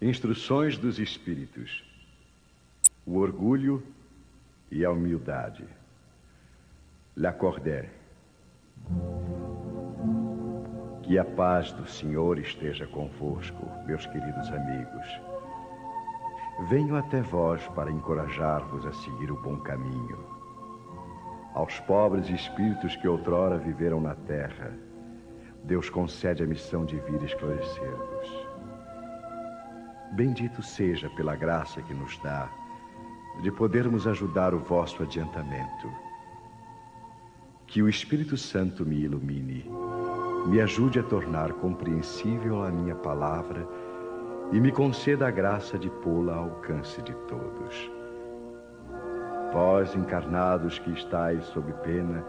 Instruções dos Espíritos: o orgulho e a humildade. Lacordaire. Que a paz do Senhor esteja convosco, meus queridos amigos. Venho até vós para encorajar-vos a seguir o bom caminho. Aos pobres espíritos que outrora viveram na terra, Deus concede a missão de vir esclarecer-vos. Bendito seja pela graça que nos dá de podermos ajudar o vosso adiantamento. Que o Espírito Santo me ilumine, me ajude a tornar compreensível a minha palavra e me conceda a graça de pô-la ao alcance de todos. Vós, encarnados que estáis sob pena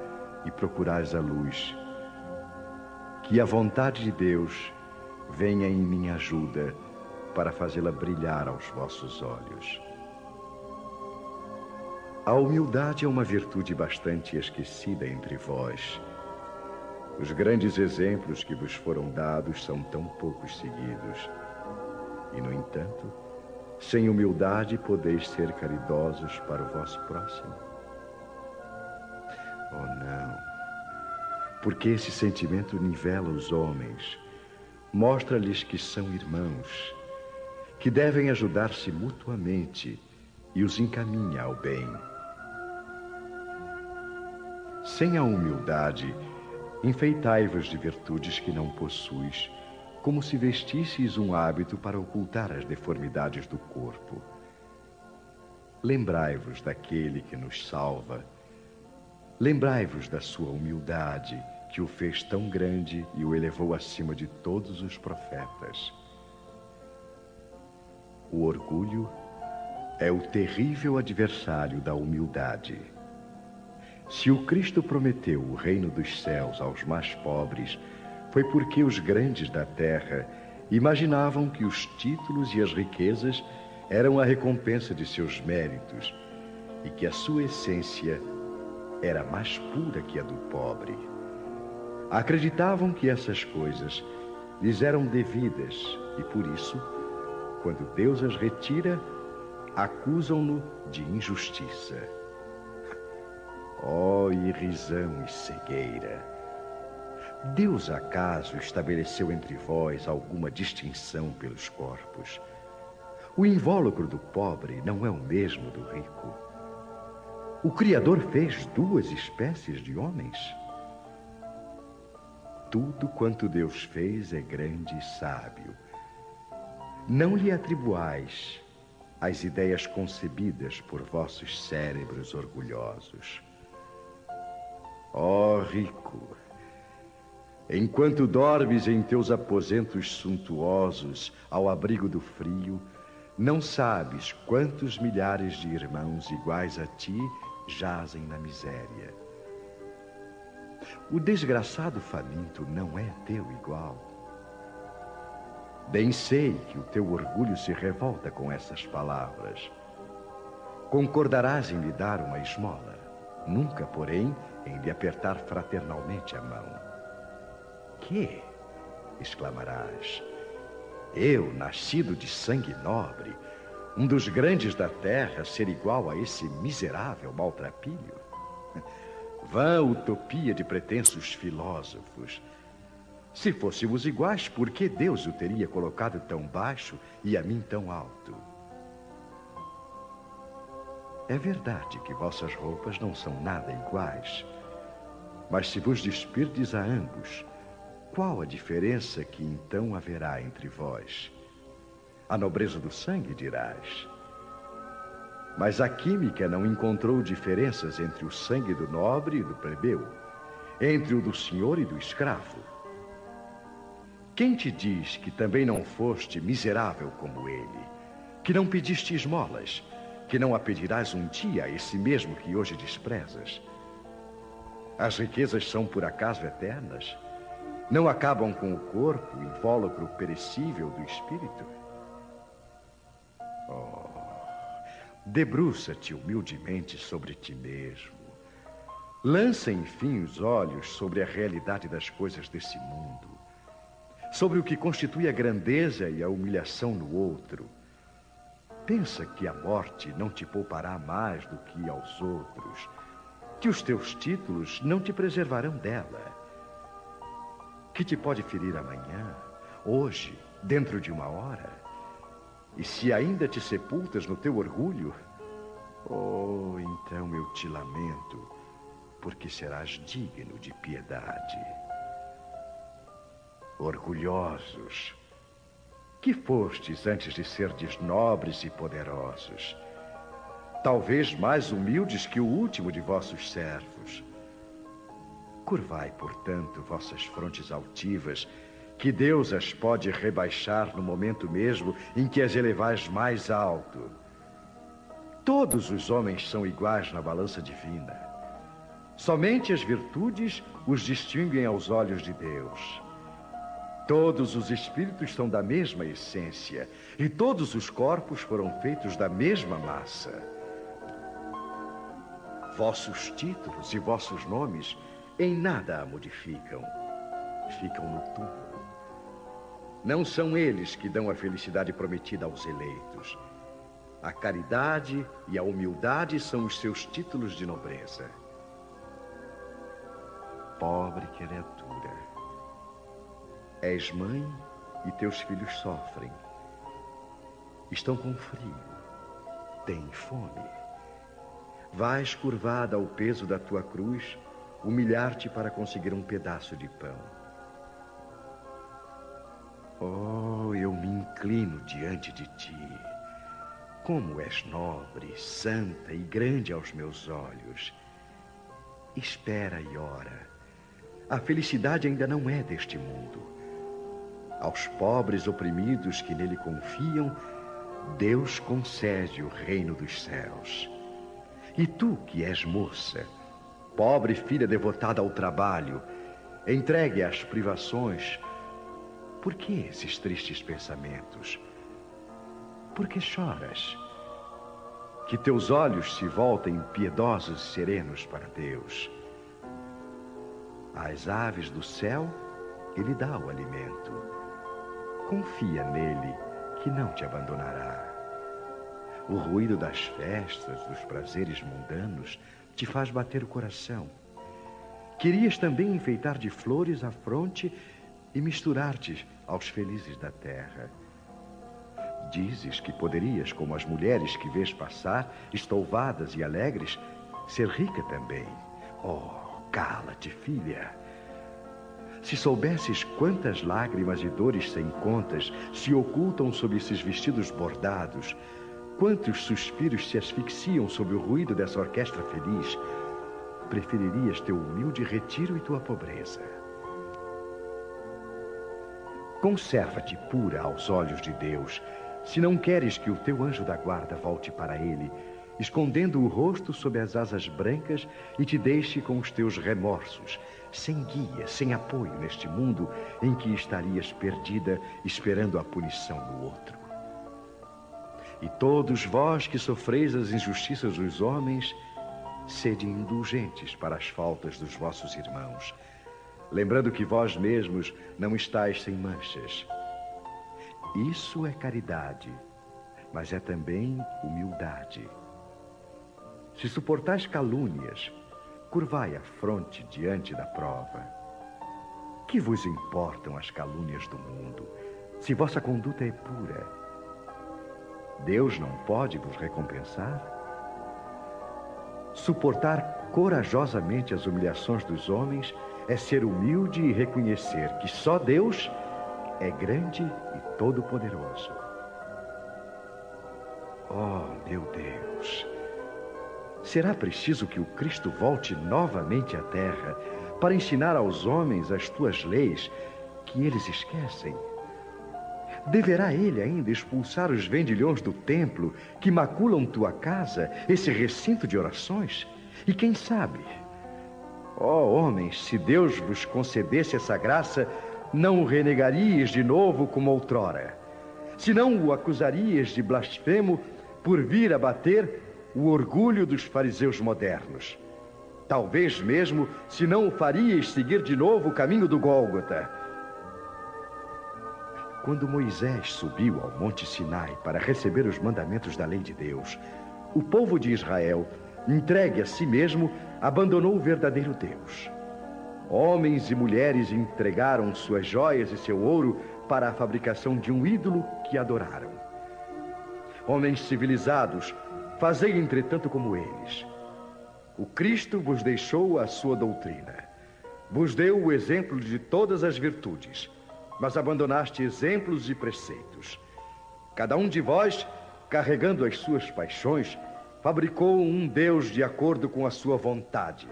e procurais a luz, que a vontade de Deus venha em minha ajuda para fazê-la brilhar aos vossos olhos. A humildade é uma virtude bastante esquecida entre vós. Os grandes exemplos que vos foram dados são tão poucos seguidos. E, no entanto, sem humildade podeis ser caridosos para o vosso próximo. Oh, não. Porque esse sentimento nivela os homens, mostra-lhes que são irmãos que devem ajudar-se mutuamente e os encaminha ao bem. Sem a humildade, enfeitai-vos de virtudes que não possuis, como se vestisseis um hábito para ocultar as deformidades do corpo. Lembrai-vos daquele que nos salva. Lembrai-vos da sua humildade, que o fez tão grande e o elevou acima de todos os profetas. O orgulho é o terrível adversário da humildade. Se o Cristo prometeu o reino dos céus aos mais pobres, foi porque os grandes da terra imaginavam que os títulos e as riquezas eram a recompensa de seus méritos e que a sua essência era mais pura que a do pobre. Acreditavam que essas coisas lhes eram devidas e por isso quando Deus as retira, acusam-no de injustiça. Oh, irrisão e cegueira! Deus acaso estabeleceu entre vós alguma distinção pelos corpos? O invólucro do pobre não é o mesmo do rico. O Criador fez duas espécies de homens. Tudo quanto Deus fez é grande e sábio não lhe atribuais as ideias concebidas por vossos cérebros orgulhosos. Ó oh, rico, enquanto dormes em teus aposentos suntuosos ao abrigo do frio, não sabes quantos milhares de irmãos iguais a ti jazem na miséria. O desgraçado faminto não é teu igual. Bem sei que o teu orgulho se revolta com essas palavras. Concordarás em lhe dar uma esmola, nunca, porém, em lhe apertar fraternalmente a mão. Que? exclamarás. Eu, nascido de sangue nobre, um dos grandes da terra, ser igual a esse miserável maltrapilho? Vã utopia de pretensos filósofos se fôssemos iguais, por que Deus o teria colocado tão baixo e a mim tão alto? É verdade que vossas roupas não são nada iguais, mas se vos despirdes a ambos, qual a diferença que então haverá entre vós? A nobreza do sangue, dirás. Mas a química não encontrou diferenças entre o sangue do nobre e do plebeu, entre o do senhor e do escravo. Quem te diz que também não foste miserável como ele? Que não pediste esmolas? Que não a pedirás um dia esse mesmo que hoje desprezas? As riquezas são por acaso eternas? Não acabam com o corpo, invólucro perecível do espírito? Oh, debruça-te humildemente sobre ti mesmo. Lança, enfim, os olhos sobre a realidade das coisas desse mundo. Sobre o que constitui a grandeza e a humilhação no outro. Pensa que a morte não te poupará mais do que aos outros, que os teus títulos não te preservarão dela, que te pode ferir amanhã, hoje, dentro de uma hora. E se ainda te sepultas no teu orgulho, oh, então eu te lamento, porque serás digno de piedade. Orgulhosos, que fostes antes de serdes nobres e poderosos, talvez mais humildes que o último de vossos servos. Curvai, portanto, vossas frontes altivas, que Deus as pode rebaixar no momento mesmo em que as elevais mais alto. Todos os homens são iguais na balança divina. Somente as virtudes os distinguem aos olhos de Deus. Todos os espíritos são da mesma essência e todos os corpos foram feitos da mesma massa. Vossos títulos e vossos nomes em nada a modificam. Ficam no túmulo. Não são eles que dão a felicidade prometida aos eleitos. A caridade e a humildade são os seus títulos de nobreza. Pobre criatura. És mãe e teus filhos sofrem. Estão com frio, têm fome. Vais curvada ao peso da tua cruz, humilhar-te para conseguir um pedaço de pão. Oh, eu me inclino diante de ti. Como és nobre, santa e grande aos meus olhos. Espera e ora. A felicidade ainda não é deste mundo. Aos pobres oprimidos que nele confiam, Deus concede o reino dos céus. E tu, que és moça, pobre filha devotada ao trabalho, entregue às privações, por que esses tristes pensamentos? Por que choras? Que teus olhos se voltem piedosos e serenos para Deus. Às aves do céu, Ele dá o alimento. Confia nele, que não te abandonará. O ruído das festas, dos prazeres mundanos, te faz bater o coração. Querias também enfeitar de flores a fronte e misturar-te aos felizes da terra. Dizes que poderias, como as mulheres que vês passar, estouvadas e alegres, ser rica também. Oh, cala-te, filha. Se soubesses quantas lágrimas e dores sem contas se ocultam sob esses vestidos bordados, quantos suspiros se asfixiam sob o ruído dessa orquestra feliz, preferirias teu humilde retiro e tua pobreza. Conserva-te pura aos olhos de Deus, se não queres que o teu anjo da guarda volte para ele, escondendo o rosto sob as asas brancas e te deixe com os teus remorsos, sem guia, sem apoio neste mundo em que estarias perdida esperando a punição do outro. E todos vós que sofreis as injustiças dos homens, sede indulgentes para as faltas dos vossos irmãos, lembrando que vós mesmos não estáis sem manchas. Isso é caridade, mas é também humildade. Se suportais calúnias, Curvai a fronte diante da prova. Que vos importam as calúnias do mundo, se vossa conduta é pura? Deus não pode vos recompensar? Suportar corajosamente as humilhações dos homens é ser humilde e reconhecer que só Deus é grande e todo-poderoso. Oh, meu Deus! Será preciso que o Cristo volte novamente à terra para ensinar aos homens as tuas leis que eles esquecem? Deverá ele ainda expulsar os vendilhões do templo que maculam tua casa, esse recinto de orações? E quem sabe? Ó oh, homens, se Deus vos concedesse essa graça, não o renegarias de novo como outrora. Se não o acusarias de blasfemo por vir a bater o orgulho dos fariseus modernos. Talvez mesmo se não o farias seguir de novo o caminho do Gólgota. Quando Moisés subiu ao Monte Sinai para receber os mandamentos da lei de Deus, o povo de Israel, entregue a si mesmo, abandonou o verdadeiro Deus. Homens e mulheres entregaram suas joias e seu ouro para a fabricação de um ídolo que adoraram. Homens civilizados, fazei entretanto como eles. O Cristo vos deixou a sua doutrina, vos deu o exemplo de todas as virtudes mas abandonaste exemplos e preceitos. Cada um de vós, carregando as suas paixões, fabricou um Deus de acordo com a sua vontade.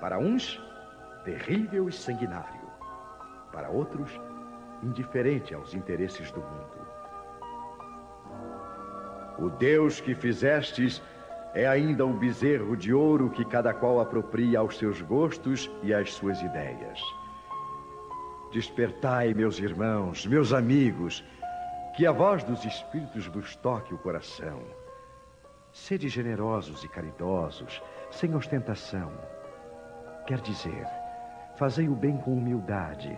Para uns, terrível e sanguinário. Para outros, indiferente aos interesses do mundo. O Deus que fizestes é ainda um bezerro de ouro que cada qual apropria aos seus gostos e às suas ideias. Despertai, meus irmãos, meus amigos, que a voz dos Espíritos vos toque o coração. Sede generosos e caridosos, sem ostentação. Quer dizer, fazei o bem com humildade.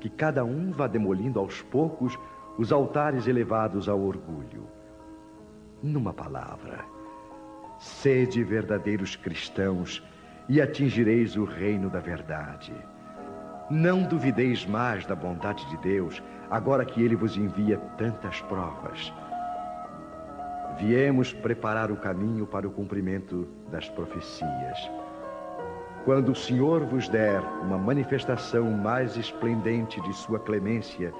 Que cada um vá demolindo aos poucos os altares elevados ao orgulho. Numa palavra, sede verdadeiros cristãos e atingireis o reino da verdade. Não duvideis mais da bondade de Deus, agora que Ele vos envia tantas provas. Viemos preparar o caminho para o cumprimento das profecias. Quando o Senhor vos der uma manifestação mais esplendente de Sua clemência,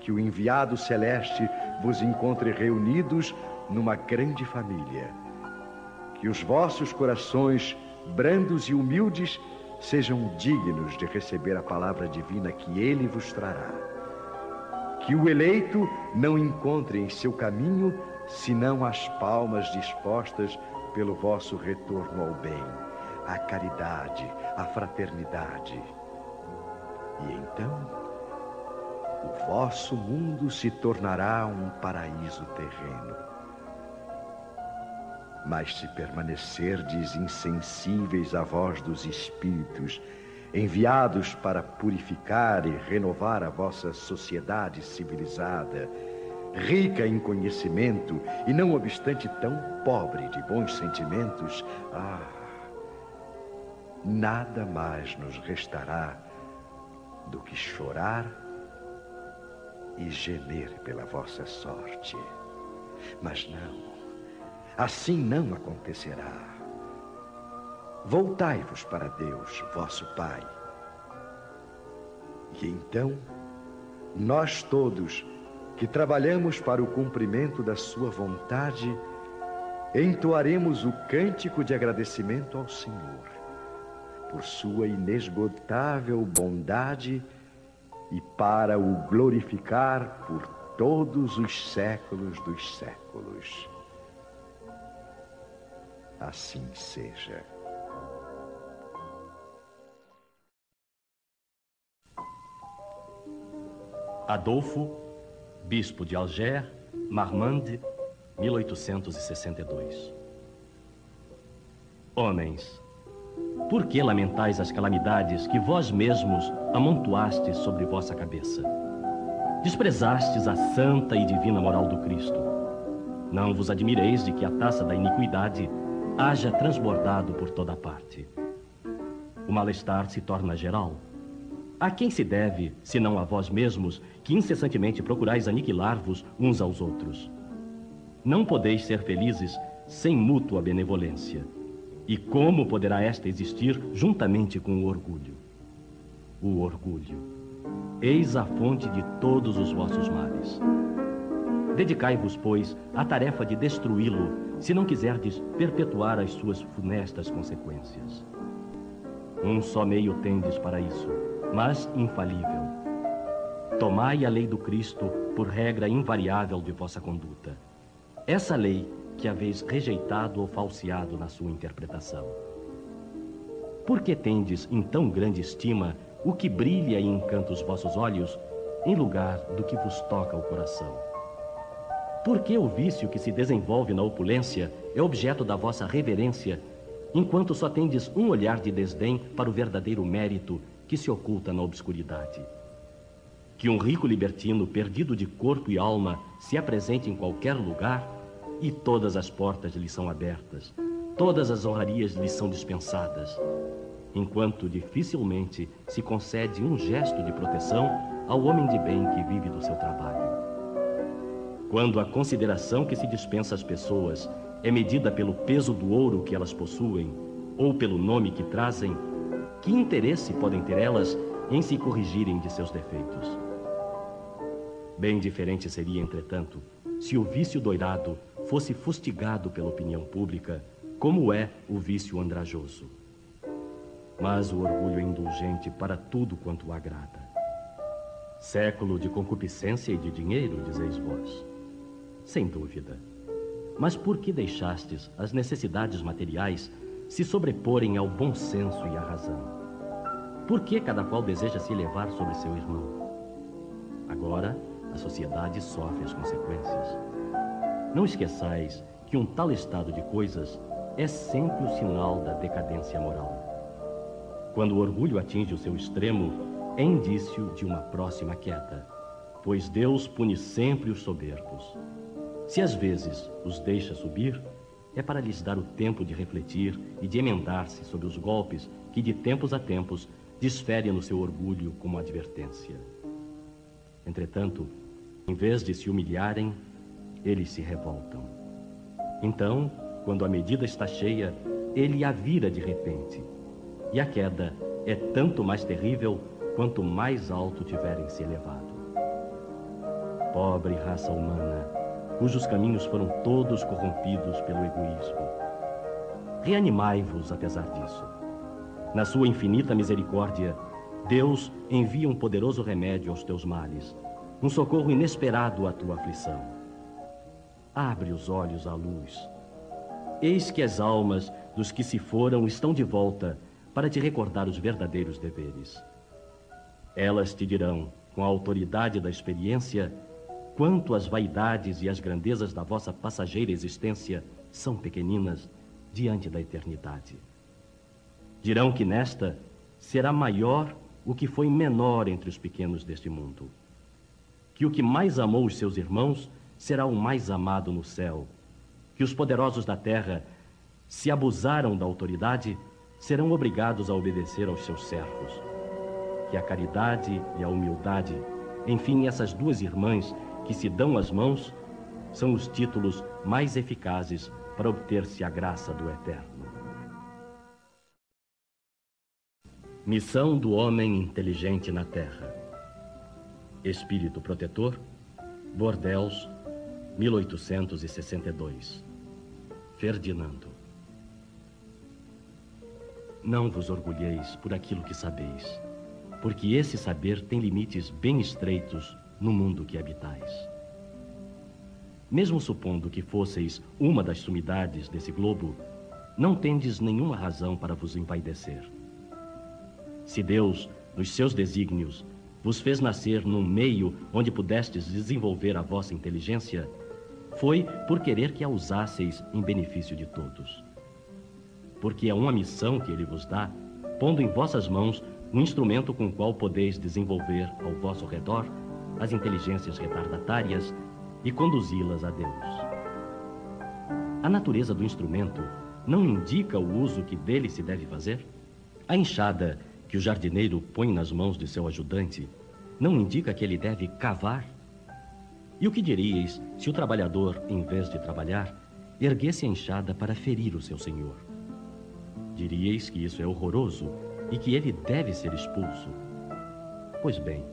que o enviado celeste vos encontre reunidos numa grande família. Que os vossos corações, brandos e humildes, sejam dignos de receber a palavra divina que ele vos trará. Que o eleito não encontre em seu caminho senão as palmas dispostas pelo vosso retorno ao bem, à caridade, à fraternidade. E então, o vosso mundo se tornará um paraíso terreno. Mas se permanecerdes insensíveis à voz dos Espíritos, enviados para purificar e renovar a vossa sociedade civilizada, rica em conhecimento e não obstante tão pobre de bons sentimentos, ah, nada mais nos restará do que chorar e gemer pela vossa sorte. Mas não. Assim não acontecerá. Voltai-vos para Deus, vosso Pai. E então, nós todos que trabalhamos para o cumprimento da Sua vontade, entoaremos o cântico de agradecimento ao Senhor, por Sua inesgotável bondade e para o glorificar por todos os séculos dos séculos assim seja. Adolfo, bispo de Alger, Marmande, 1862. Homens, por que lamentais as calamidades que vós mesmos amontoastes sobre vossa cabeça? Desprezastes a santa e divina moral do Cristo. Não vos admireis de que a taça da iniquidade haja transbordado por toda parte. O mal-estar se torna geral. A quem se deve, senão a vós mesmos, que incessantemente procurais aniquilar-vos uns aos outros? Não podeis ser felizes sem mútua benevolência. E como poderá esta existir juntamente com o orgulho? O orgulho. Eis a fonte de todos os vossos males. Dedicai-vos, pois, à tarefa de destruí-lo se não quiserdes perpetuar as suas funestas consequências. Um só meio tendes para isso, mas infalível. Tomai a lei do Cristo por regra invariável de vossa conduta. Essa lei que haveis rejeitado ou falseado na sua interpretação. Por que tendes em tão grande estima o que brilha e encanta os vossos olhos, em lugar do que vos toca o coração? Por que o vício que se desenvolve na opulência é objeto da vossa reverência, enquanto só tendes um olhar de desdém para o verdadeiro mérito que se oculta na obscuridade? que um rico libertino perdido de corpo e alma se apresente em qualquer lugar e todas as portas lhe são abertas, todas as honrarias lhe são dispensadas, enquanto dificilmente se concede um gesto de proteção ao homem de bem que vive do seu trabalho. Quando a consideração que se dispensa às pessoas é medida pelo peso do ouro que elas possuem ou pelo nome que trazem, que interesse podem ter elas em se corrigirem de seus defeitos? Bem diferente seria, entretanto, se o vício doirado fosse fustigado pela opinião pública, como é o vício andrajoso. Mas o orgulho é indulgente para tudo quanto o agrada. Século de concupiscência e de dinheiro, dizeis vós. Sem dúvida. Mas por que deixastes as necessidades materiais se sobreporem ao bom senso e à razão? Por que cada qual deseja se elevar sobre seu irmão? Agora, a sociedade sofre as consequências. Não esqueçais que um tal estado de coisas é sempre o sinal da decadência moral. Quando o orgulho atinge o seu extremo, é indício de uma próxima queda, pois Deus pune sempre os soberbos. Se às vezes os deixa subir, é para lhes dar o tempo de refletir e de emendar-se sobre os golpes que de tempos a tempos desfere no seu orgulho como advertência. Entretanto, em vez de se humilharem, eles se revoltam. Então, quando a medida está cheia, ele a vira de repente. E a queda é tanto mais terrível quanto mais alto tiverem se elevado. Pobre raça humana, cujos caminhos foram todos corrompidos pelo egoísmo. Reanimai-vos apesar disso. Na sua infinita misericórdia, Deus envia um poderoso remédio aos teus males um socorro inesperado à tua aflição. Abre os olhos à luz. Eis que as almas dos que se foram estão de volta para te recordar os verdadeiros deveres. Elas te dirão, com a autoridade da experiência, quanto as vaidades e as grandezas da vossa passageira existência são pequeninas diante da eternidade. Dirão que nesta será maior o que foi menor entre os pequenos deste mundo. Que o que mais amou os seus irmãos será o mais amado no céu, que os poderosos da terra, se abusaram da autoridade, serão obrigados a obedecer aos seus servos, que a caridade e a humildade, enfim, essas duas irmãs que se dão as mãos, são os títulos mais eficazes para obter-se a graça do Eterno. Missão do homem inteligente na Terra. Espírito Protetor, Bordeus, 1862. Ferdinando. Não vos orgulheis por aquilo que sabeis, porque esse saber tem limites bem estreitos no mundo que habitais. Mesmo supondo que fosseis uma das sumidades desse globo, não tendes nenhuma razão para vos empaidecer. Se Deus, nos seus desígnios, vos fez nascer num meio onde pudestes desenvolver a vossa inteligência, foi por querer que a usasseis em benefício de todos. Porque é uma missão que ele vos dá, pondo em vossas mãos um instrumento com o qual podeis desenvolver ao vosso redor as inteligências retardatárias e conduzi-las a Deus. A natureza do instrumento não indica o uso que dele se deve fazer? A enxada que o jardineiro põe nas mãos de seu ajudante não indica que ele deve cavar? E o que diríeis se o trabalhador, em vez de trabalhar, erguesse a enxada para ferir o seu senhor? Diríeis que isso é horroroso e que ele deve ser expulso. Pois bem,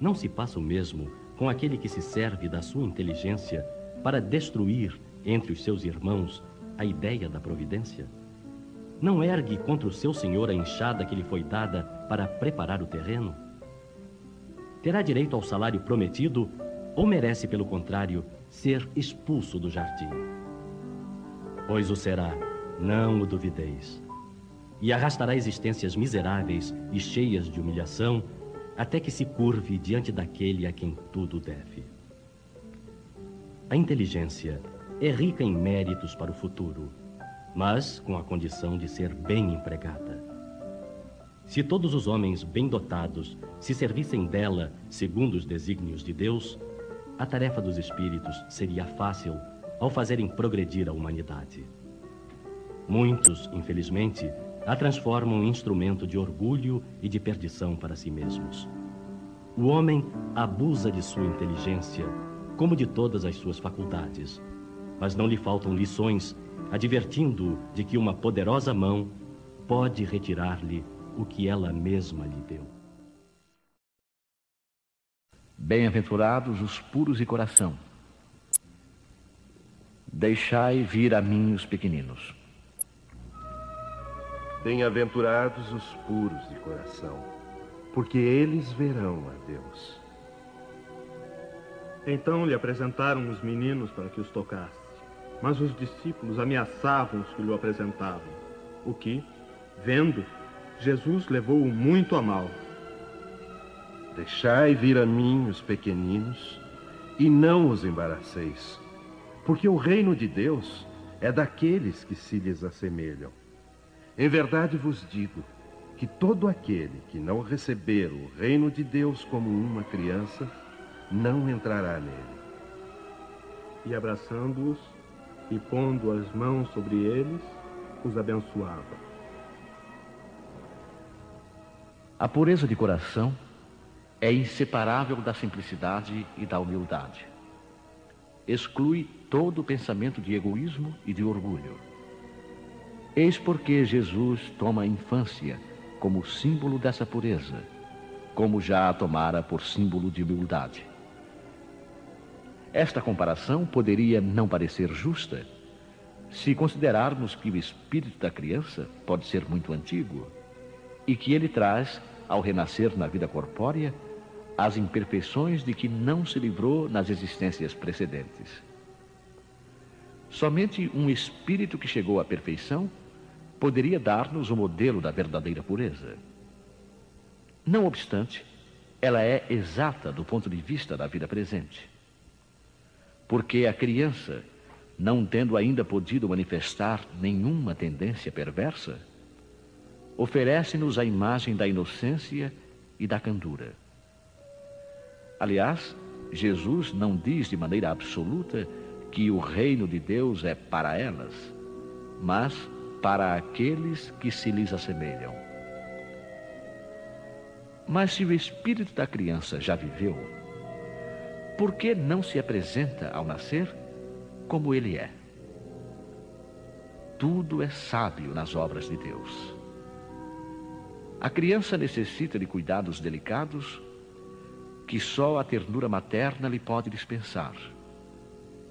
não se passa o mesmo com aquele que se serve da sua inteligência para destruir entre os seus irmãos a ideia da providência? Não ergue contra o seu senhor a enxada que lhe foi dada para preparar o terreno? Terá direito ao salário prometido ou merece, pelo contrário, ser expulso do jardim? Pois o será, não o duvideis. E arrastará existências miseráveis e cheias de humilhação até que se curve diante daquele a quem tudo deve. A inteligência é rica em méritos para o futuro mas com a condição de ser bem empregada. Se todos os homens bem dotados se servissem dela segundo os desígnios de Deus, a tarefa dos espíritos seria fácil ao fazerem progredir a humanidade. Muitos, infelizmente, a transformam em instrumento de orgulho e de perdição para si mesmos. O homem abusa de sua inteligência, como de todas as suas faculdades, mas não lhe faltam lições advertindo-o de que uma poderosa mão pode retirar-lhe o que ela mesma lhe deu. Bem-aventurados os puros de coração. Deixai vir a mim os pequeninos. Bem-aventurados os puros de coração, porque eles verão a Deus. Então lhe apresentaram os meninos para que os tocasse, mas os discípulos ameaçavam os que lhe apresentavam, o que, vendo, Jesus levou-o muito a mal. Deixai vir a mim os pequeninos e não os embaraceis, porque o reino de Deus é daqueles que se lhes assemelham. Em verdade vos digo que todo aquele que não receber o reino de Deus como uma criança, não entrará nele. E abraçando-os e pondo as mãos sobre eles, os abençoava. A pureza de coração é inseparável da simplicidade e da humildade. Exclui todo pensamento de egoísmo e de orgulho. Eis porque Jesus toma a infância como símbolo dessa pureza, como já a tomara por símbolo de humildade. Esta comparação poderia não parecer justa se considerarmos que o espírito da criança pode ser muito antigo e que ele traz, ao renascer na vida corpórea, as imperfeições de que não se livrou nas existências precedentes. Somente um espírito que chegou à perfeição poderia dar-nos o modelo da verdadeira pureza. Não obstante, ela é exata do ponto de vista da vida presente. Porque a criança, não tendo ainda podido manifestar nenhuma tendência perversa, oferece-nos a imagem da inocência e da candura. Aliás, Jesus não diz de maneira absoluta que o reino de Deus é para elas, mas para aqueles que se lhes assemelham. Mas se o espírito da criança já viveu, por que não se apresenta ao nascer como ele é? Tudo é sábio nas obras de Deus. A criança necessita de cuidados delicados que só a ternura materna lhe pode dispensar.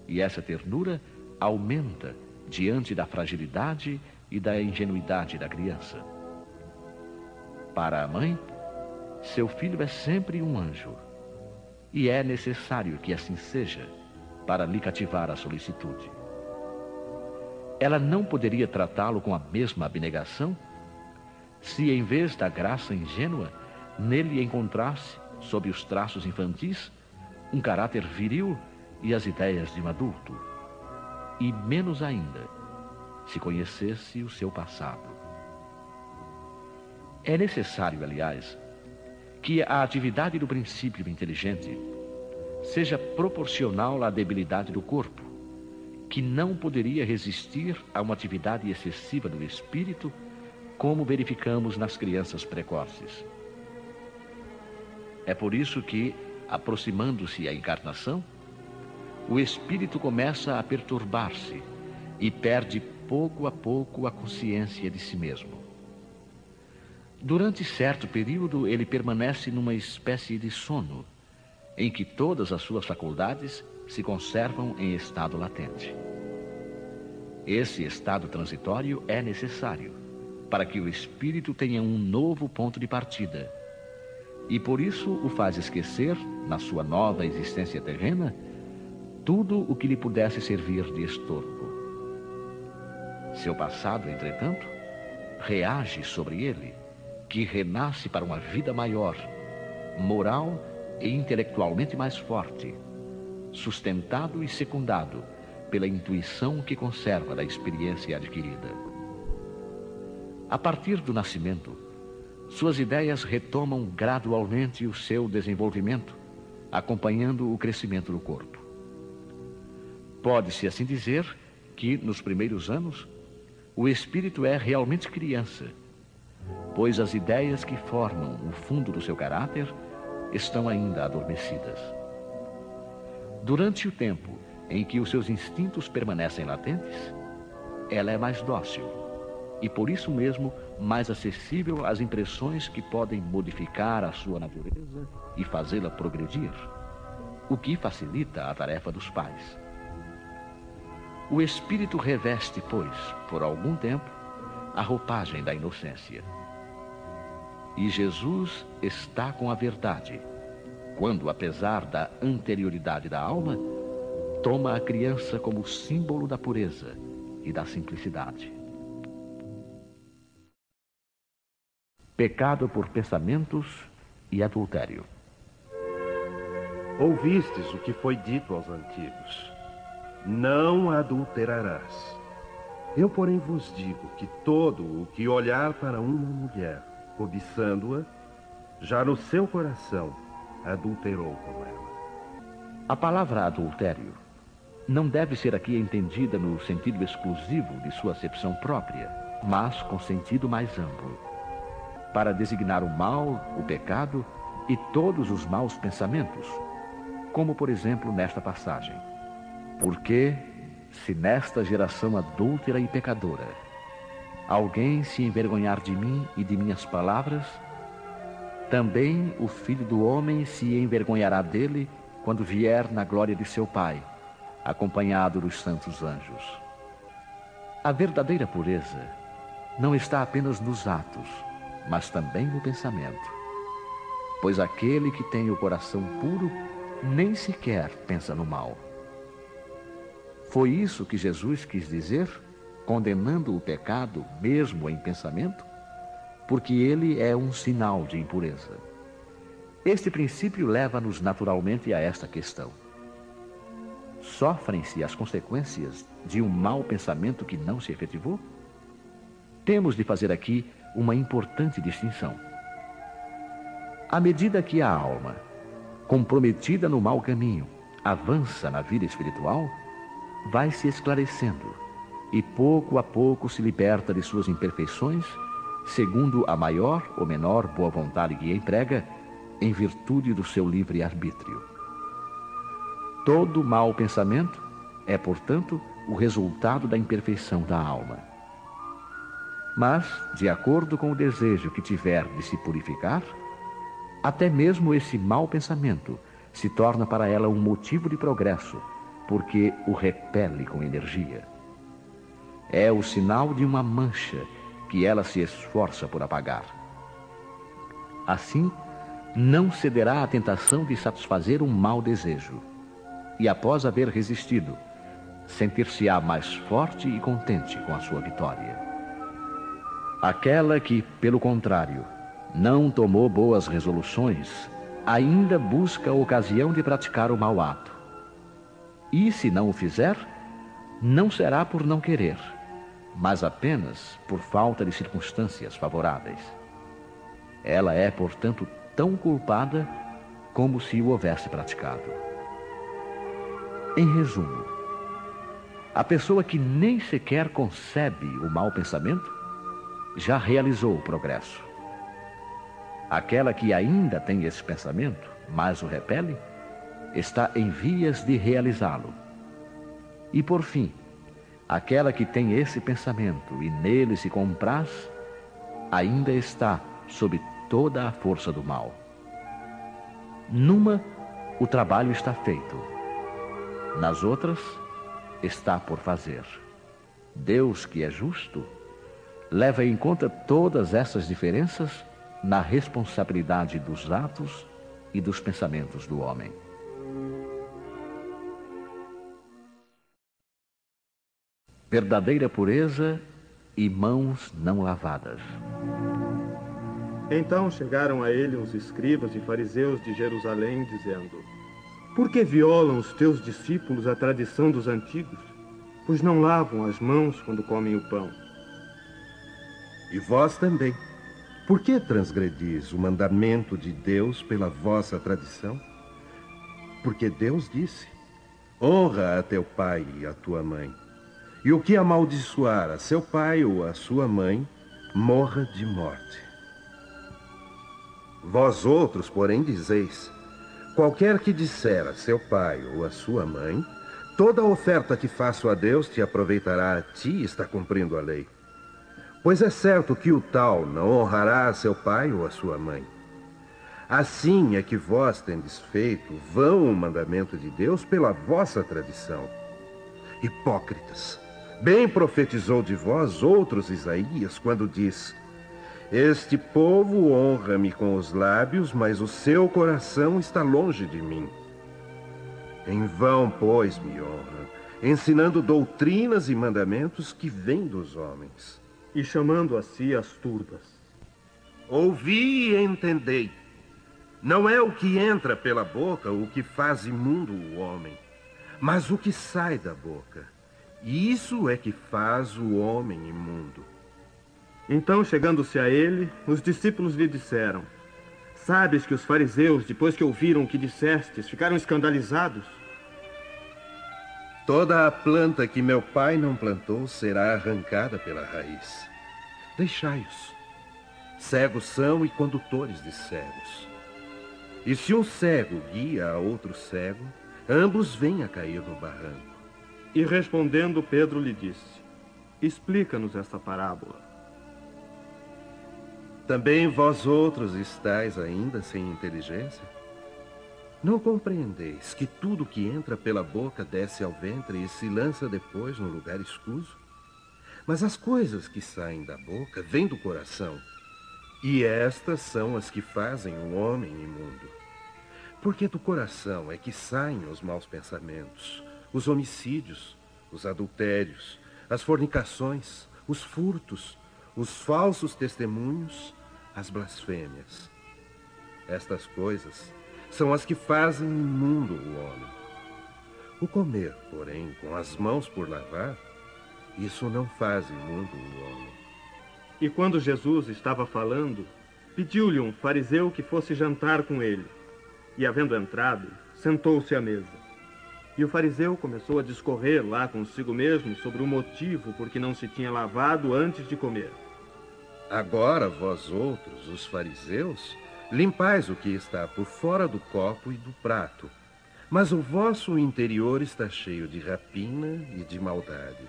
E essa ternura aumenta diante da fragilidade e da ingenuidade da criança. Para a mãe, seu filho é sempre um anjo, e é necessário que assim seja para lhe cativar a solicitude. Ela não poderia tratá-lo com a mesma abnegação se, em vez da graça ingênua, nele encontrasse, sob os traços infantis, um caráter viril e as ideias de um adulto. E menos ainda, se conhecesse o seu passado. É necessário, aliás, que a atividade do princípio inteligente seja proporcional à debilidade do corpo, que não poderia resistir a uma atividade excessiva do espírito como verificamos nas crianças precoces. É por isso que, aproximando-se a encarnação, o espírito começa a perturbar-se e perde pouco a pouco a consciência de si mesmo. Durante certo período, ele permanece numa espécie de sono, em que todas as suas faculdades se conservam em estado latente. Esse estado transitório é necessário para que o espírito tenha um novo ponto de partida. E por isso o faz esquecer, na sua nova existência terrena, tudo o que lhe pudesse servir de estorvo. Seu passado, entretanto, reage sobre ele, que renasce para uma vida maior, moral e intelectualmente mais forte, sustentado e secundado pela intuição que conserva da experiência adquirida. A partir do nascimento, suas ideias retomam gradualmente o seu desenvolvimento, acompanhando o crescimento do corpo. Pode-se assim dizer que, nos primeiros anos, o espírito é realmente criança, pois as ideias que formam o fundo do seu caráter estão ainda adormecidas. Durante o tempo em que os seus instintos permanecem latentes, ela é mais dócil e, por isso mesmo, mais acessível às impressões que podem modificar a sua natureza e fazê-la progredir, o que facilita a tarefa dos pais. O espírito reveste, pois, por algum tempo, a roupagem da inocência. E Jesus está com a verdade, quando, apesar da anterioridade da alma, toma a criança como símbolo da pureza e da simplicidade. Pecado por pensamentos e adultério. Ouvistes o que foi dito aos antigos: Não adulterarás. Eu, porém, vos digo que todo o que olhar para uma mulher, cobiçando-a, já no seu coração adulterou com ela. A palavra adultério não deve ser aqui entendida no sentido exclusivo de sua acepção própria, mas com sentido mais amplo, para designar o mal, o pecado e todos os maus pensamentos, como por exemplo nesta passagem. Porque, se nesta geração adúltera e pecadora, alguém se envergonhar de mim e de minhas palavras, também o filho do homem se envergonhará dele quando vier na glória de seu Pai acompanhado dos santos anjos. A verdadeira pureza não está apenas nos atos, mas também no pensamento. Pois aquele que tem o coração puro nem sequer pensa no mal. Foi isso que Jesus quis dizer, condenando o pecado mesmo em pensamento, porque ele é um sinal de impureza. Este princípio leva-nos naturalmente a esta questão sofrem-se as consequências de um mau pensamento que não se efetivou? Temos de fazer aqui uma importante distinção. À medida que a alma, comprometida no mau caminho, avança na vida espiritual, vai se esclarecendo e pouco a pouco se liberta de suas imperfeições, segundo a maior ou menor boa vontade que emprega, em virtude do seu livre arbítrio. Todo mau pensamento é, portanto, o resultado da imperfeição da alma. Mas, de acordo com o desejo que tiver de se purificar, até mesmo esse mau pensamento se torna para ela um motivo de progresso, porque o repele com energia. É o sinal de uma mancha que ela se esforça por apagar. Assim, não cederá à tentação de satisfazer um mau desejo e, após haver resistido, sentir-se-á mais forte e contente com a sua vitória. Aquela que, pelo contrário, não tomou boas resoluções, ainda busca a ocasião de praticar o mau ato. E, se não o fizer, não será por não querer, mas apenas por falta de circunstâncias favoráveis. Ela é, portanto, tão culpada como se o houvesse praticado. Em resumo, a pessoa que nem sequer concebe o mau pensamento já realizou o progresso. Aquela que ainda tem esse pensamento, mas o repele, está em vias de realizá-lo. E por fim, aquela que tem esse pensamento e nele se compraz, ainda está sob toda a força do mal. Numa, o trabalho está feito nas outras, está por fazer. Deus, que é justo, leva em conta todas essas diferenças na responsabilidade dos atos e dos pensamentos do homem. Verdadeira pureza e mãos não lavadas. Então chegaram a ele os escribas e fariseus de Jerusalém, dizendo: por que violam os teus discípulos a tradição dos antigos? Pois não lavam as mãos quando comem o pão. E vós também. Por que transgredis o mandamento de Deus pela vossa tradição? Porque Deus disse: Honra a teu pai e a tua mãe. E o que amaldiçoar a seu pai ou a sua mãe, morra de morte. Vós outros, porém, dizeis: Qualquer que disser a seu pai ou a sua mãe, toda oferta que faço a Deus te aproveitará a ti está cumprindo a lei. Pois é certo que o tal não honrará a seu pai ou a sua mãe. Assim é que vós tendes feito vão o mandamento de Deus pela vossa tradição. Hipócritas, bem profetizou de vós outros Isaías quando diz: Este povo honra-me com os lábios, mas o seu coração está longe de mim. Em vão, pois, me honram, ensinando doutrinas e mandamentos que vêm dos homens e chamando a si as turbas. Ouvi e entendei. Não é o que entra pela boca o que faz imundo o homem, mas o que sai da boca. Isso é que faz o homem imundo. Então, chegando-se a ele, os discípulos lhe disseram: Sabes que os fariseus, depois que ouviram o que dissestes, ficaram escandalizados? Toda a planta que meu pai não plantou será arrancada pela raiz. Deixai-os. Cegos são e condutores de cegos. E se um cego guia a outro cego, ambos vêm a cair no barranco. E respondendo, Pedro lhe disse: Explica-nos esta parábola. Também vós outros estáis ainda sem inteligência? Não compreendeis que tudo que entra pela boca desce ao ventre e se lança depois no lugar escuso? Mas as coisas que saem da boca vêm do coração, e estas são as que fazem o homem imundo. Porque do coração é que saem os maus pensamentos, os homicídios, os adultérios, as fornicações, os furtos, os falsos testemunhos, as blasfêmias. Estas coisas são as que fazem imundo o homem. O comer, porém, com as mãos por lavar, isso não faz imundo o homem. E quando Jesus estava falando, pediu-lhe um fariseu que fosse jantar com ele. E, havendo entrado, sentou-se à mesa. E o fariseu começou a discorrer lá consigo mesmo sobre o motivo por que não se tinha lavado antes de comer. Agora, vós outros, os fariseus, Limpais o que está por fora do copo e do prato, mas o vosso interior está cheio de rapina e de maldade.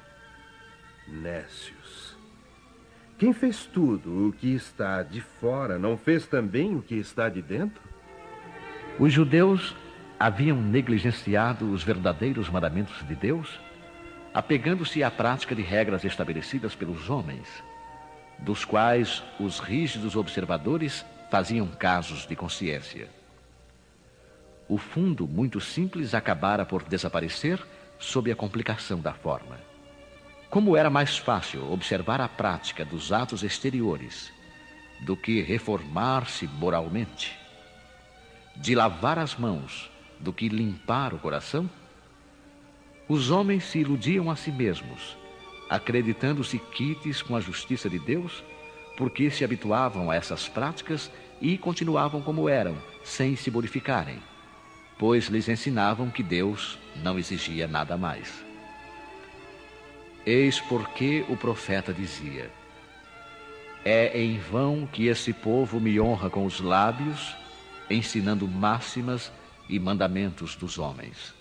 Nécios. Quem fez tudo o que está de fora não fez também o que está de dentro? Os judeus haviam negligenciado os verdadeiros mandamentos de Deus, apegando-se à prática de regras estabelecidas pelos homens, dos quais os rígidos observadores faziam casos de consciência. O fundo, muito simples, acabara por desaparecer sob a complicação da forma. Como era mais fácil observar a prática dos atos exteriores do que reformar-se moralmente, de lavar as mãos do que limpar o coração, os homens se iludiam a si mesmos, acreditando-se quites com a justiça de Deus porque se habituavam a essas práticas e continuavam como eram, sem se modificarem, pois lhes ensinavam que Deus não exigia nada mais. Eis porque o profeta dizia: É em vão que esse povo me honra com os lábios, ensinando máximas e mandamentos dos homens.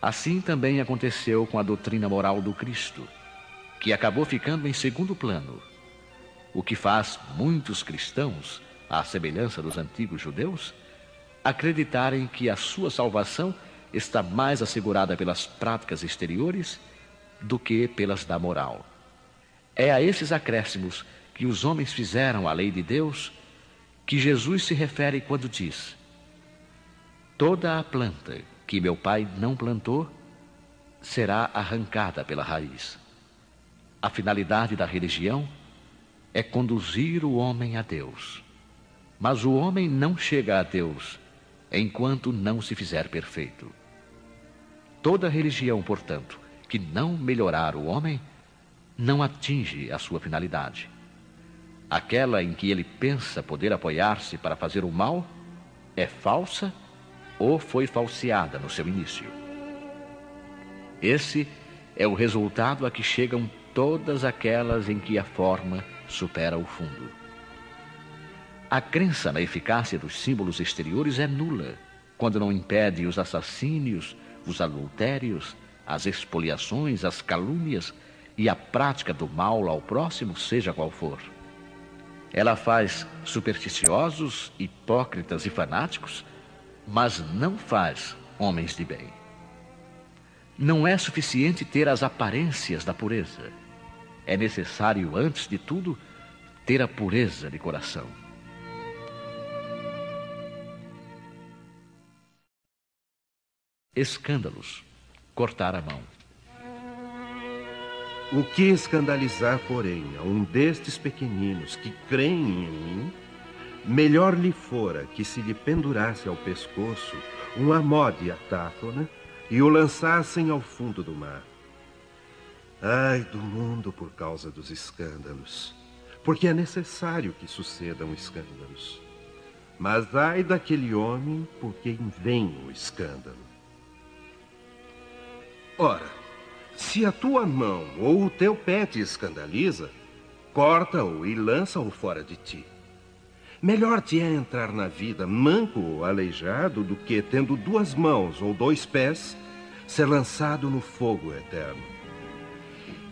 Assim também aconteceu com a doutrina moral do Cristo, que acabou ficando em segundo plano o que faz muitos cristãos, à semelhança dos antigos judeus, acreditarem que a sua salvação está mais assegurada pelas práticas exteriores do que pelas da moral. É a esses acréscimos que os homens fizeram à lei de Deus que Jesus se refere quando diz: Toda a planta que meu pai não plantou será arrancada pela raiz. A finalidade da religião é conduzir o homem a Deus. Mas o homem não chega a Deus enquanto não se fizer perfeito. Toda religião, portanto, que não melhorar o homem, não atinge a sua finalidade. aquela em que ele pensa poder apoiar-se para fazer o mal, é falsa ou foi falseada no seu início. Esse é o resultado a que chegam todas aquelas em que a forma supera o fundo. A crença na eficácia dos símbolos exteriores é nula quando não impede os assassínios, os adultérios, as expoliações, as calúnias e a prática do mal ao próximo, seja qual for. Ela faz supersticiosos, hipócritas e fanáticos, mas não faz homens de bem. Não é suficiente ter as aparências da pureza. É necessário, antes de tudo, ter a pureza de coração. Escândalos. Cortar a mão. O que escandalizar, porém, a um destes pequeninos que creem em mim, melhor lhe fora que se lhe pendurasse ao pescoço um amó de atáfona e o lançassem ao fundo do mar. Ai do mundo por causa dos escândalos, porque é necessário que sucedam escândalos. Mas ai daquele homem por quem vem o escândalo. Ora, se a tua mão ou o teu pé te escandaliza, corta-o e lança-o fora de ti. Melhor te é entrar na vida manco ou aleijado do que, tendo duas mãos ou dois pés, ser lançado no fogo eterno.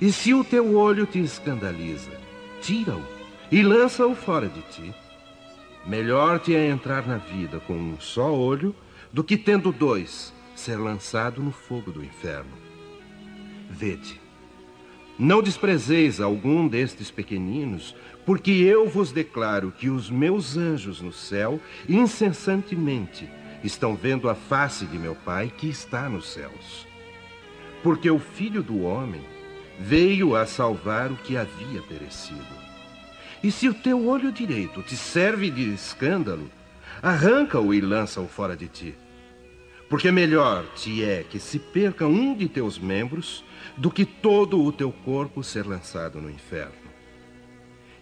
E se o teu olho te escandaliza, tira-o e lança-o fora de ti. Melhor te é entrar na vida com um só olho do que, tendo dois, ser lançado no fogo do inferno. Vede, não desprezeis algum destes pequeninos, porque eu vos declaro que os meus anjos no céu, incessantemente, estão vendo a face de meu Pai que está nos céus. Porque o Filho do Homem veio a salvar o que havia perecido. E se o teu olho direito te serve de escândalo, arranca-o e lança-o fora de ti. Porque melhor te é que se perca um de teus membros do que todo o teu corpo ser lançado no inferno.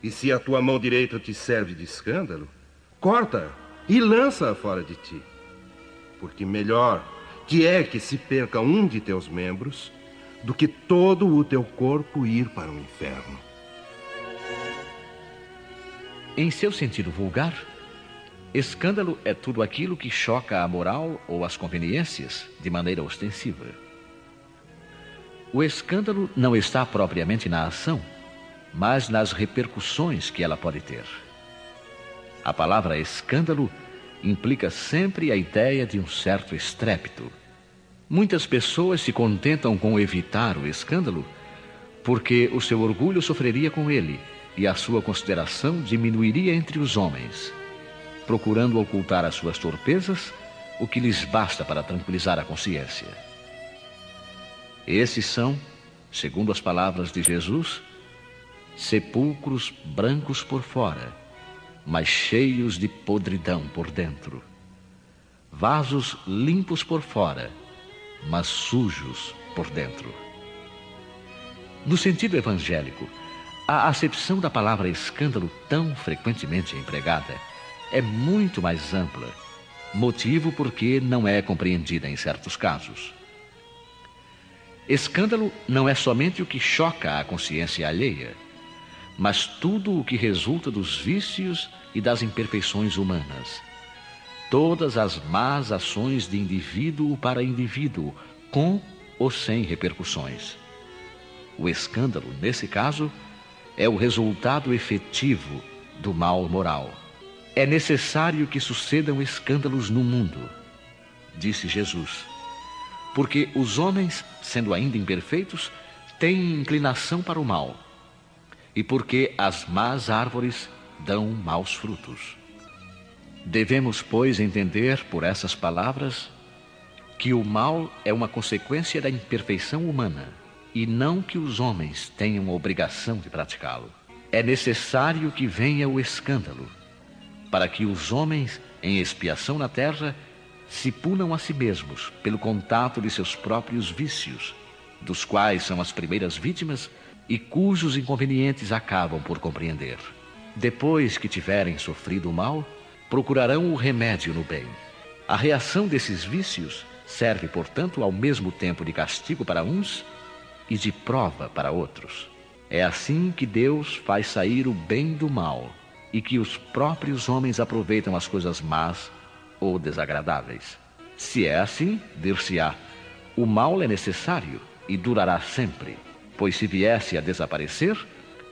E se a tua mão direita te serve de escândalo, corta e lança-a fora de ti. Porque melhor te é que se perca um de teus membros do que todo o teu corpo ir para o inferno. Em seu sentido vulgar, escândalo é tudo aquilo que choca a moral ou as conveniências de maneira ostensiva. O escândalo não está propriamente na ação, mas nas repercussões que ela pode ter. A palavra escândalo implica sempre a ideia de um certo estrépito. Muitas pessoas se contentam com evitar o escândalo porque o seu orgulho sofreria com ele e a sua consideração diminuiria entre os homens, procurando ocultar as suas torpezas, o que lhes basta para tranquilizar a consciência. Esses são, segundo as palavras de Jesus, sepulcros brancos por fora, mas cheios de podridão por dentro. Vasos limpos por fora, mas sujos por dentro. No sentido evangélico, a acepção da palavra escândalo, tão frequentemente empregada, é muito mais ampla, motivo porque não é compreendida em certos casos. Escândalo não é somente o que choca a consciência alheia, mas tudo o que resulta dos vícios e das imperfeições humanas. Todas as más ações de indivíduo para indivíduo, com ou sem repercussões. O escândalo, nesse caso, é o resultado efetivo do mal moral. É necessário que sucedam escândalos no mundo, disse Jesus, porque os homens, sendo ainda imperfeitos, têm inclinação para o mal e porque as más árvores dão maus frutos. Devemos, pois, entender por essas palavras que o mal é uma consequência da imperfeição humana e não que os homens tenham obrigação de praticá-lo. É necessário que venha o escândalo, para que os homens, em expiação na terra, se punam a si mesmos pelo contato de seus próprios vícios, dos quais são as primeiras vítimas e cujos inconvenientes acabam por compreender. Depois que tiverem sofrido o mal, procurarão o remédio no bem. A reação desses vícios serve, portanto, ao mesmo tempo de castigo para uns e de prova para outros. É assim que Deus faz sair o bem do mal e que os próprios homens aproveitam as coisas más ou desagradáveis. Se é assim, dir-se-á: o mal é necessário e durará sempre, pois se viesse a desaparecer,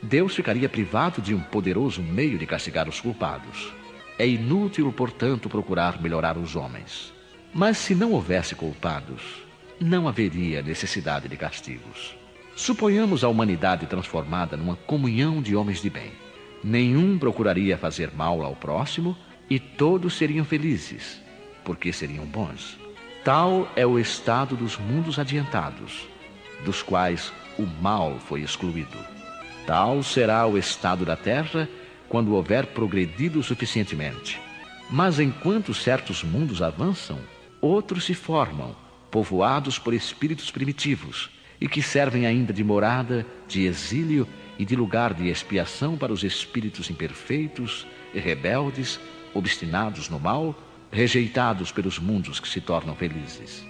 Deus ficaria privado de um poderoso meio de castigar os culpados. É inútil, portanto, procurar melhorar os homens. Mas se não houvesse culpados, não haveria necessidade de castigos. Suponhamos a humanidade transformada numa comunhão de homens de bem. Nenhum procuraria fazer mal ao próximo e todos seriam felizes, porque seriam bons. Tal é o estado dos mundos adiantados, dos quais o mal foi excluído. Tal será o estado da terra quando houver progredido suficientemente. Mas enquanto certos mundos avançam, outros se formam, povoados por espíritos primitivos e que servem ainda de morada, de exílio e de lugar de expiação para os espíritos imperfeitos e rebeldes, obstinados no mal, rejeitados pelos mundos que se tornam felizes.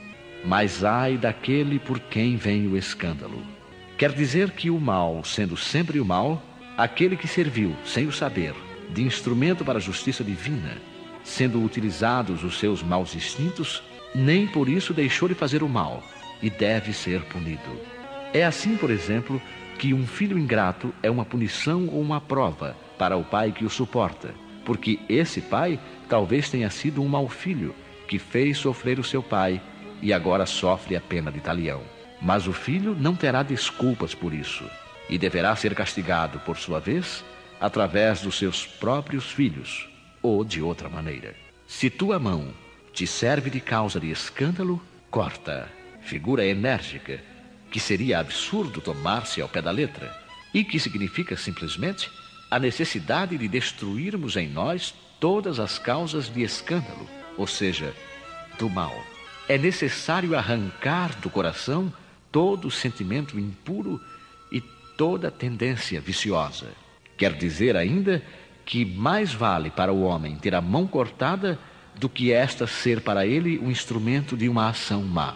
Mas ai daquele por quem vem o escândalo. Quer dizer que o mal, sendo sempre o mal, aquele que serviu, sem o saber, de instrumento para a justiça divina, sendo utilizados os seus maus instintos, nem por isso deixou de fazer o mal e deve ser punido. É assim, por exemplo, que um filho ingrato é uma punição ou uma prova para o pai que o suporta, porque esse pai talvez tenha sido um mau filho que fez sofrer o seu pai e agora sofre a pena de talião. Mas o filho não terá desculpas por isso e deverá ser castigado, por sua vez, através dos seus próprios filhos ou de outra maneira. Se tua mão te serve de causa de escândalo, corta. Figura enérgica, que seria absurdo tomar-se ao pé da letra, e que significa simplesmente a necessidade de destruirmos em nós todas as causas de escândalo, ou seja, do mal. É necessário arrancar do coração todo sentimento impuro e toda tendência viciosa. Quer dizer ainda que mais vale para o homem ter a mão cortada do que esta ser para ele um instrumento de uma ação má.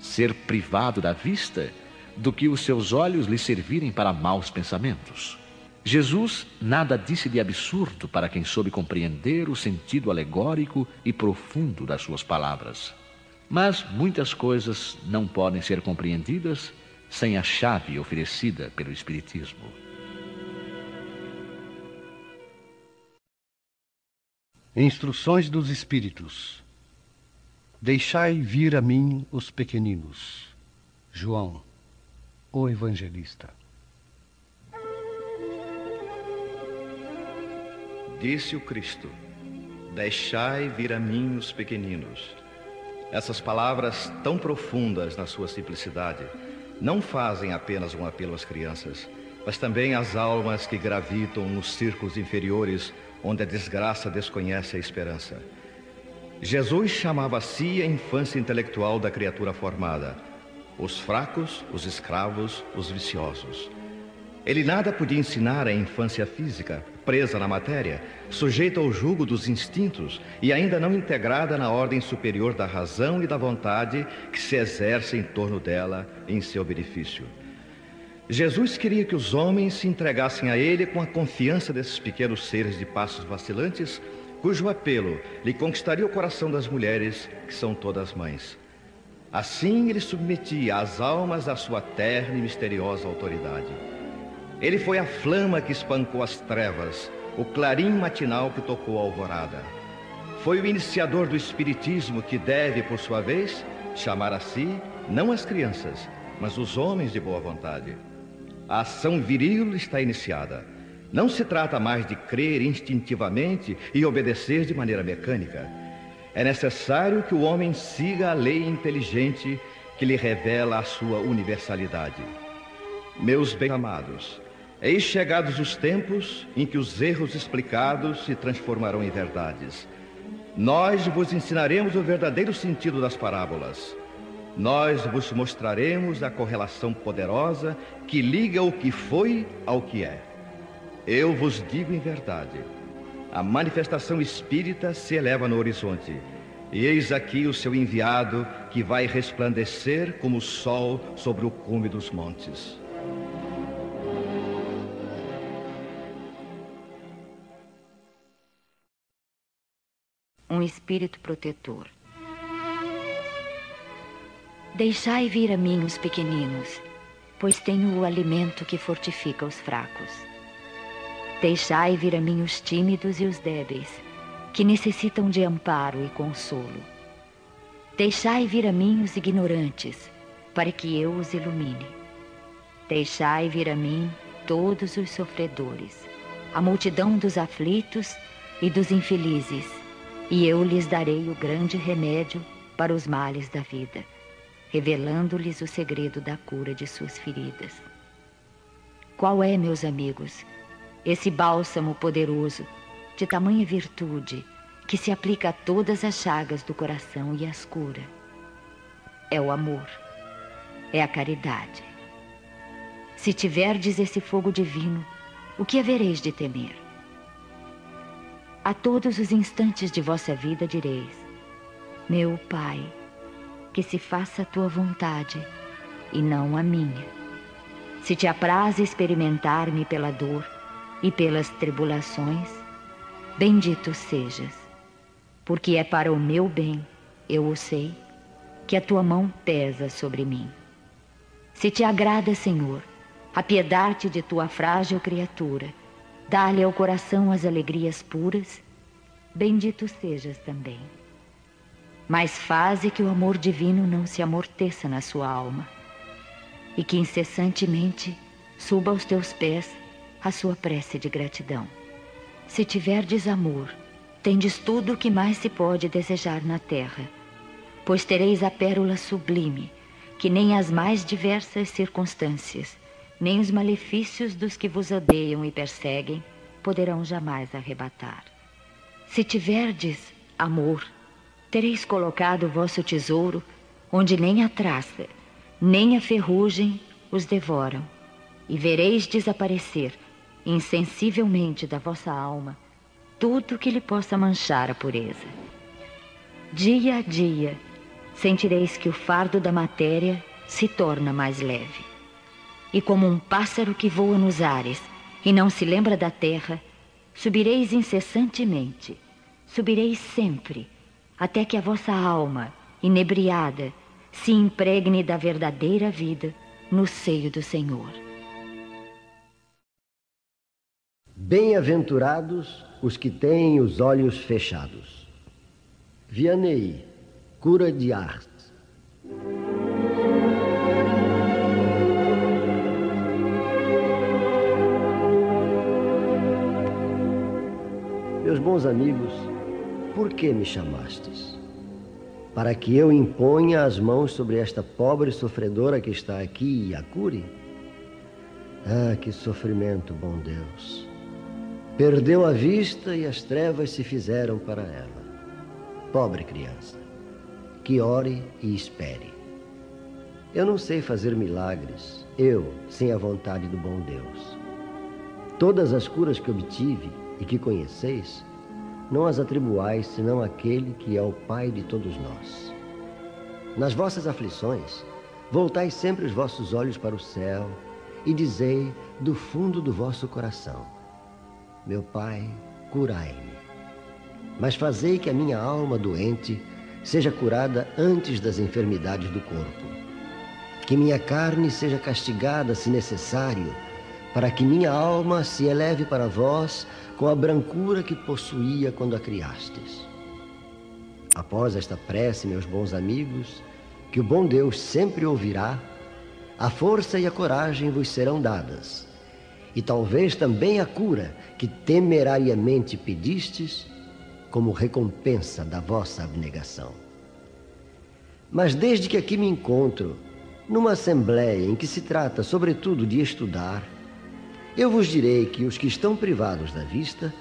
Ser privado da vista do que os seus olhos lhe servirem para maus pensamentos. Jesus nada disse de absurdo para quem soube compreender o sentido alegórico e profundo das suas palavras. Mas muitas coisas não podem ser compreendidas sem a chave oferecida pelo Espiritismo. Instruções dos Espíritos. Deixai vir a mim os pequeninos. João, o Evangelista. Disse o Cristo: Deixai vir a mim os pequeninos. Essas palavras, tão profundas na sua simplicidade, não fazem apenas um apelo às crianças, mas também às almas que gravitam nos círculos inferiores onde a desgraça desconhece a esperança. Jesus chamava a si a infância intelectual da criatura formada, os fracos, os escravos, os viciosos. Ele nada podia ensinar à infância física, presa na matéria, sujeita ao jugo dos instintos e ainda não integrada na ordem superior da razão e da vontade que se exerce em torno dela em seu benefício. Jesus queria que os homens se entregassem a Ele com a confiança desses pequenos seres de passos vacilantes, cujo apelo lhe conquistaria o coração das mulheres, que são todas mães. Assim ele submetia as almas à sua terna e misteriosa autoridade. Ele foi a flama que espancou as trevas, o clarim matinal que tocou a alvorada. Foi o iniciador do Espiritismo que deve, por sua vez, chamar a si não as crianças, mas os homens de boa vontade. A ação viril está iniciada. Não se trata mais de crer instintivamente e obedecer de maneira mecânica. É necessário que o homem siga a lei inteligente que lhe revela a sua universalidade. Meus bem-amados, Eis chegados os tempos em que os erros explicados se transformarão em verdades. Nós vos ensinaremos o verdadeiro sentido das parábolas. Nós vos mostraremos a correlação poderosa que liga o que foi ao que é. Eu vos digo em verdade: a manifestação espírita se eleva no horizonte. E eis aqui o seu enviado, que vai resplandecer como o sol sobre o cume dos montes. Um espírito protetor. Deixai vir a mim os pequeninos, pois tenho o alimento que fortifica os fracos. Deixai vir a mim os tímidos e os débeis, que necessitam de amparo e consolo. Deixai vir a mim os ignorantes, para que eu os ilumine. Deixai vir a mim todos os sofredores, a multidão dos aflitos e dos infelizes, e eu lhes darei o grande remédio para os males da vida, revelando-lhes o segredo da cura de suas feridas. Qual é, meus amigos, esse bálsamo poderoso, de tamanha virtude, que se aplica a todas as chagas do coração e as cura. É o amor, é a caridade. Se tiverdes esse fogo divino, o que havereis de temer? A todos os instantes de vossa vida direis: Meu Pai, que se faça a tua vontade e não a minha. Se te apraz experimentar-me pela dor, e pelas tribulações, bendito sejas, porque é para o meu bem, eu o sei, que a tua mão pesa sobre mim. Se te agrada, Senhor, apiedar-te de tua frágil criatura, dá-lhe ao coração as alegrias puras, bendito sejas também. Mas faze que o amor divino não se amorteça na sua alma e que incessantemente suba aos teus pés a sua prece de gratidão. Se tiverdes amor, tendes tudo o que mais se pode desejar na terra, pois tereis a pérola sublime, que nem as mais diversas circunstâncias, nem os malefícios dos que vos odeiam e perseguem, poderão jamais arrebatar. Se tiverdes amor, tereis colocado o vosso tesouro onde nem a traça, nem a ferrugem os devoram, e vereis desaparecer insensivelmente da vossa alma tudo que lhe possa manchar a pureza. Dia a dia, sentireis que o fardo da matéria se torna mais leve. E como um pássaro que voa nos ares e não se lembra da terra, subireis incessantemente, subireis sempre, até que a vossa alma, inebriada, se impregne da verdadeira vida no seio do Senhor. Bem-aventurados os que têm os olhos fechados. Vianney, cura de arte. Meus bons amigos, por que me chamastes? Para que eu imponha as mãos sobre esta pobre sofredora que está aqui e a cure? Ah, que sofrimento, bom Deus! Perdeu a vista e as trevas se fizeram para ela. Pobre criança, que ore e espere. Eu não sei fazer milagres, eu, sem a vontade do bom Deus. Todas as curas que obtive e que conheceis, não as atribuais senão àquele que é o Pai de todos nós. Nas vossas aflições, voltai sempre os vossos olhos para o céu e dizei do fundo do vosso coração: meu Pai, curai-me. Mas fazei que a minha alma doente seja curada antes das enfermidades do corpo. Que minha carne seja castigada, se necessário, para que minha alma se eleve para vós com a brancura que possuía quando a criastes. Após esta prece, meus bons amigos, que o bom Deus sempre ouvirá, a força e a coragem vos serão dadas e talvez também a cura que temerariamente pedistes como recompensa da vossa abnegação. Mas desde que aqui me encontro, numa assembleia em que se trata sobretudo de estudar, eu vos direi que os que estão privados da vista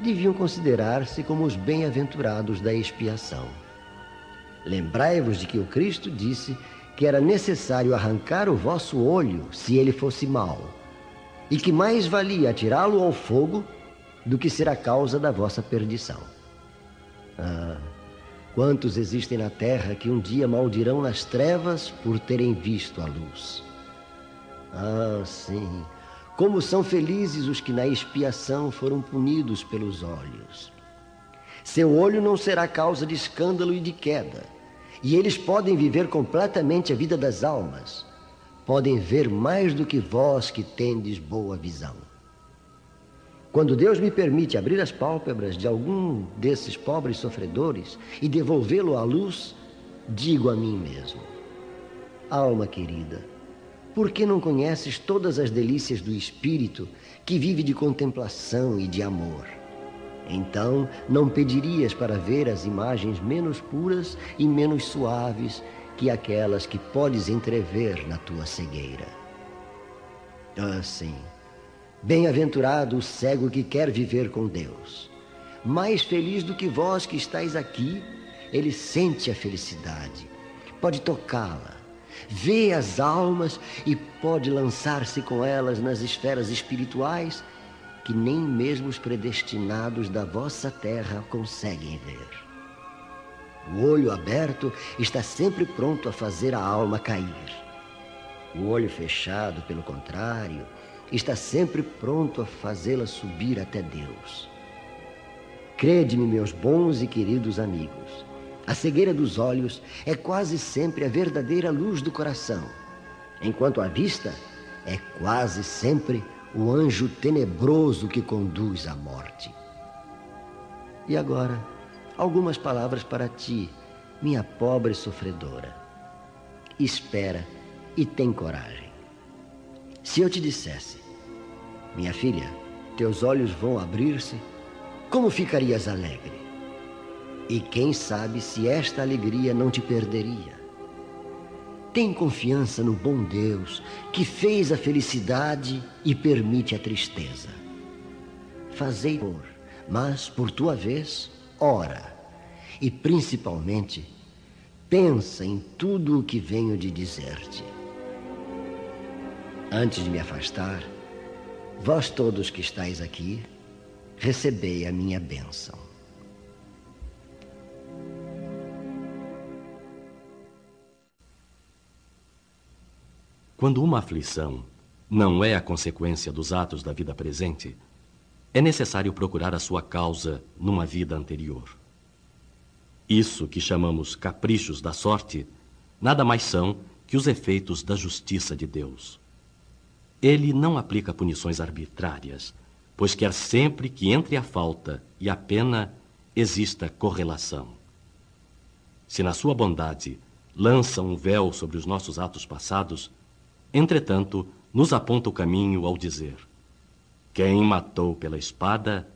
deviam considerar-se como os bem-aventurados da expiação. Lembrai-vos de que o Cristo disse que era necessário arrancar o vosso olho se ele fosse mau e que mais valia atirá-lo ao fogo do que ser a causa da vossa perdição. Ah, quantos existem na terra que um dia maldirão nas trevas por terem visto a luz? Ah, sim, como são felizes os que na expiação foram punidos pelos olhos. Seu olho não será causa de escândalo e de queda, e eles podem viver completamente a vida das almas. Podem ver mais do que vós que tendes boa visão. Quando Deus me permite abrir as pálpebras de algum desses pobres sofredores e devolvê-lo à luz, digo a mim mesmo: Alma querida, por que não conheces todas as delícias do espírito que vive de contemplação e de amor? Então não pedirias para ver as imagens menos puras e menos suaves que aquelas que podes entrever na tua cegueira. Ah, sim. Bem-aventurado o cego que quer viver com Deus. Mais feliz do que vós que estáis aqui, ele sente a felicidade, pode tocá-la, vê as almas e pode lançar-se com elas nas esferas espirituais que nem mesmo os predestinados da vossa terra conseguem ver. O olho aberto está sempre pronto a fazer a alma cair. O olho fechado, pelo contrário, está sempre pronto a fazê-la subir até Deus. Crede-me, meus bons e queridos amigos, a cegueira dos olhos é quase sempre a verdadeira luz do coração, enquanto a vista é quase sempre o anjo tenebroso que conduz à morte. E agora, algumas palavras para ti, minha pobre sofredora. Espera e tem coragem. Se eu te dissesse, minha filha, teus olhos vão abrir-se, como ficarias alegre? E quem sabe se esta alegria não te perderia? Tem confiança no bom Deus que fez a felicidade e permite a tristeza. Fazei por, mas por tua vez, ora. E principalmente, pensa em tudo o que venho de dizer-te. Antes de me afastar, vós todos que estáis aqui, recebei a minha bênção. Quando uma aflição não é a consequência dos atos da vida presente, é necessário procurar a sua causa numa vida anterior. Isso que chamamos caprichos da sorte, nada mais são que os efeitos da justiça de Deus. Ele não aplica punições arbitrárias, pois quer sempre que entre a falta e a pena exista correlação. Se na sua bondade lança um véu sobre os nossos atos passados, entretanto, nos aponta o caminho ao dizer: Quem matou pela espada,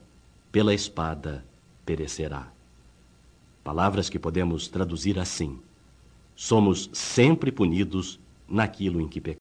pela espada perecerá. Palavras que podemos traduzir assim: Somos sempre punidos naquilo em que pecamos.